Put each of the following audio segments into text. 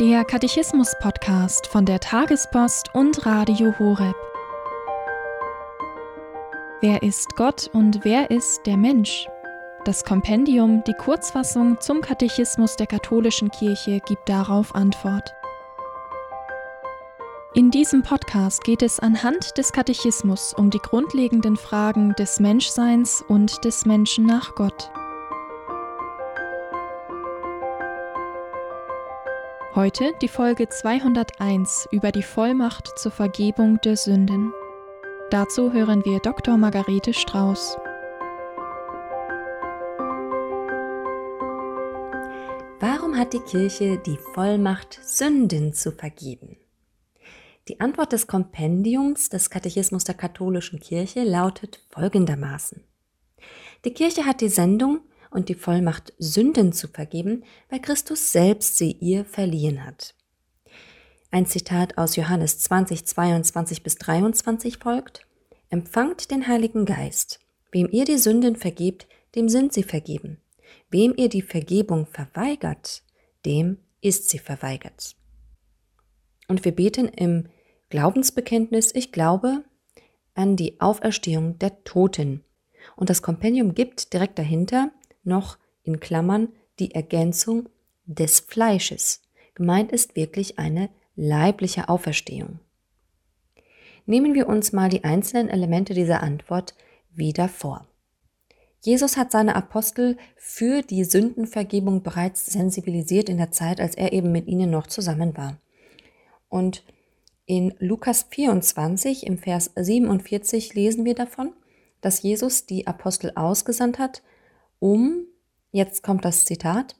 Der Katechismus-Podcast von der Tagespost und Radio Horeb. Wer ist Gott und wer ist der Mensch? Das Kompendium, die Kurzfassung zum Katechismus der katholischen Kirche, gibt darauf Antwort. In diesem Podcast geht es anhand des Katechismus um die grundlegenden Fragen des Menschseins und des Menschen nach Gott. Heute die Folge 201 über die Vollmacht zur Vergebung der Sünden. Dazu hören wir Dr. Margarete Strauß. Warum hat die Kirche die Vollmacht, Sünden zu vergeben? Die Antwort des Kompendiums des Katechismus der katholischen Kirche lautet folgendermaßen. Die Kirche hat die Sendung und die Vollmacht, Sünden zu vergeben, weil Christus selbst sie ihr verliehen hat. Ein Zitat aus Johannes 20, 22 bis 23 folgt. Empfangt den Heiligen Geist. Wem ihr die Sünden vergebt, dem sind sie vergeben. Wem ihr die Vergebung verweigert, dem ist sie verweigert. Und wir beten im Glaubensbekenntnis, ich glaube an die Auferstehung der Toten. Und das Kompendium gibt direkt dahinter noch in Klammern die Ergänzung des Fleisches. Gemeint ist wirklich eine leibliche Auferstehung. Nehmen wir uns mal die einzelnen Elemente dieser Antwort wieder vor. Jesus hat seine Apostel für die Sündenvergebung bereits sensibilisiert in der Zeit, als er eben mit ihnen noch zusammen war. Und in Lukas 24 im Vers 47 lesen wir davon, dass Jesus die Apostel ausgesandt hat, um, jetzt kommt das Zitat,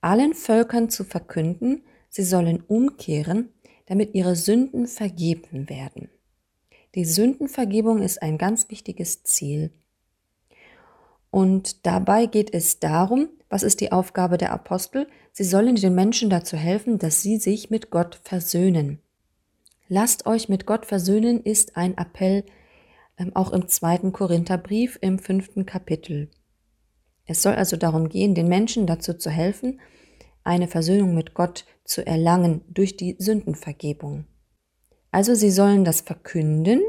allen Völkern zu verkünden, sie sollen umkehren, damit ihre Sünden vergeben werden. Die Sündenvergebung ist ein ganz wichtiges Ziel. Und dabei geht es darum, was ist die Aufgabe der Apostel? Sie sollen den Menschen dazu helfen, dass sie sich mit Gott versöhnen. Lasst euch mit Gott versöhnen ist ein Appell ähm, auch im zweiten Korintherbrief im fünften Kapitel. Es soll also darum gehen, den Menschen dazu zu helfen, eine Versöhnung mit Gott zu erlangen durch die Sündenvergebung. Also sie sollen das verkünden,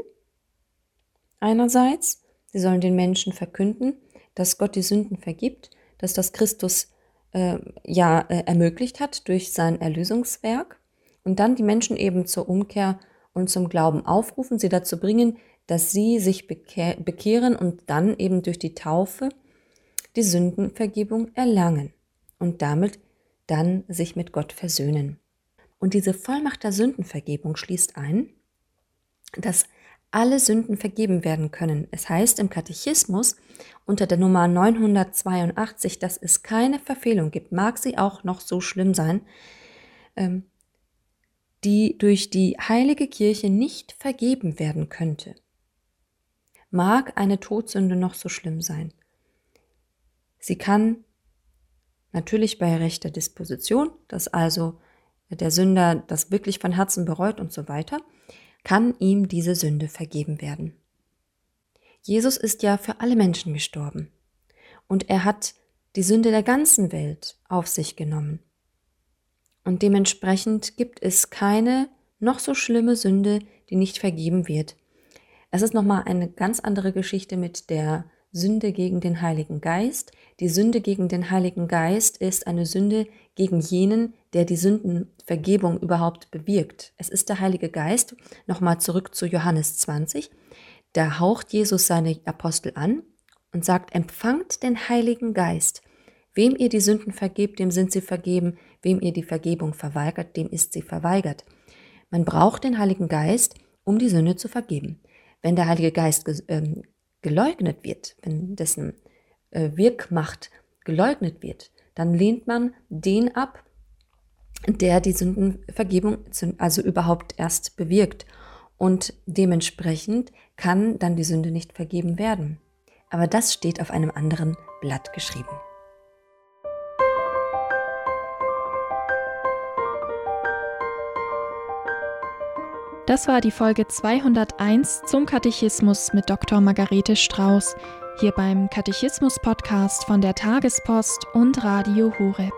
einerseits, sie sollen den Menschen verkünden, dass Gott die Sünden vergibt, dass das Christus äh, ja äh, ermöglicht hat durch sein Erlösungswerk und dann die Menschen eben zur Umkehr und zum Glauben aufrufen, sie dazu bringen, dass sie sich bekehren und dann eben durch die Taufe die Sündenvergebung erlangen und damit dann sich mit Gott versöhnen. Und diese Vollmacht der Sündenvergebung schließt ein, dass alle Sünden vergeben werden können. Es heißt im Katechismus unter der Nummer 982, dass es keine Verfehlung gibt, mag sie auch noch so schlimm sein, ähm, die durch die heilige Kirche nicht vergeben werden könnte. Mag eine Todsünde noch so schlimm sein. Sie kann natürlich bei rechter Disposition, dass also der Sünder das wirklich von Herzen bereut und so weiter, kann ihm diese Sünde vergeben werden. Jesus ist ja für alle Menschen gestorben und er hat die Sünde der ganzen Welt auf sich genommen. Und dementsprechend gibt es keine noch so schlimme Sünde, die nicht vergeben wird. Es ist nochmal eine ganz andere Geschichte mit der Sünde gegen den Heiligen Geist. Die Sünde gegen den Heiligen Geist ist eine Sünde gegen jenen, der die Sündenvergebung überhaupt bewirkt. Es ist der Heilige Geist. Nochmal zurück zu Johannes 20. Da haucht Jesus seine Apostel an und sagt, empfangt den Heiligen Geist. Wem ihr die Sünden vergebt, dem sind sie vergeben. Wem ihr die Vergebung verweigert, dem ist sie verweigert. Man braucht den Heiligen Geist, um die Sünde zu vergeben. Wenn der Heilige Geist ähm, geleugnet wird, wenn dessen äh, Wirkmacht geleugnet wird, dann lehnt man den ab, der die Sündenvergebung also überhaupt erst bewirkt. Und dementsprechend kann dann die Sünde nicht vergeben werden. Aber das steht auf einem anderen Blatt geschrieben. Das war die Folge 201 zum Katechismus mit Dr. Margarete Strauß, hier beim Katechismus-Podcast von der Tagespost und Radio Horeb.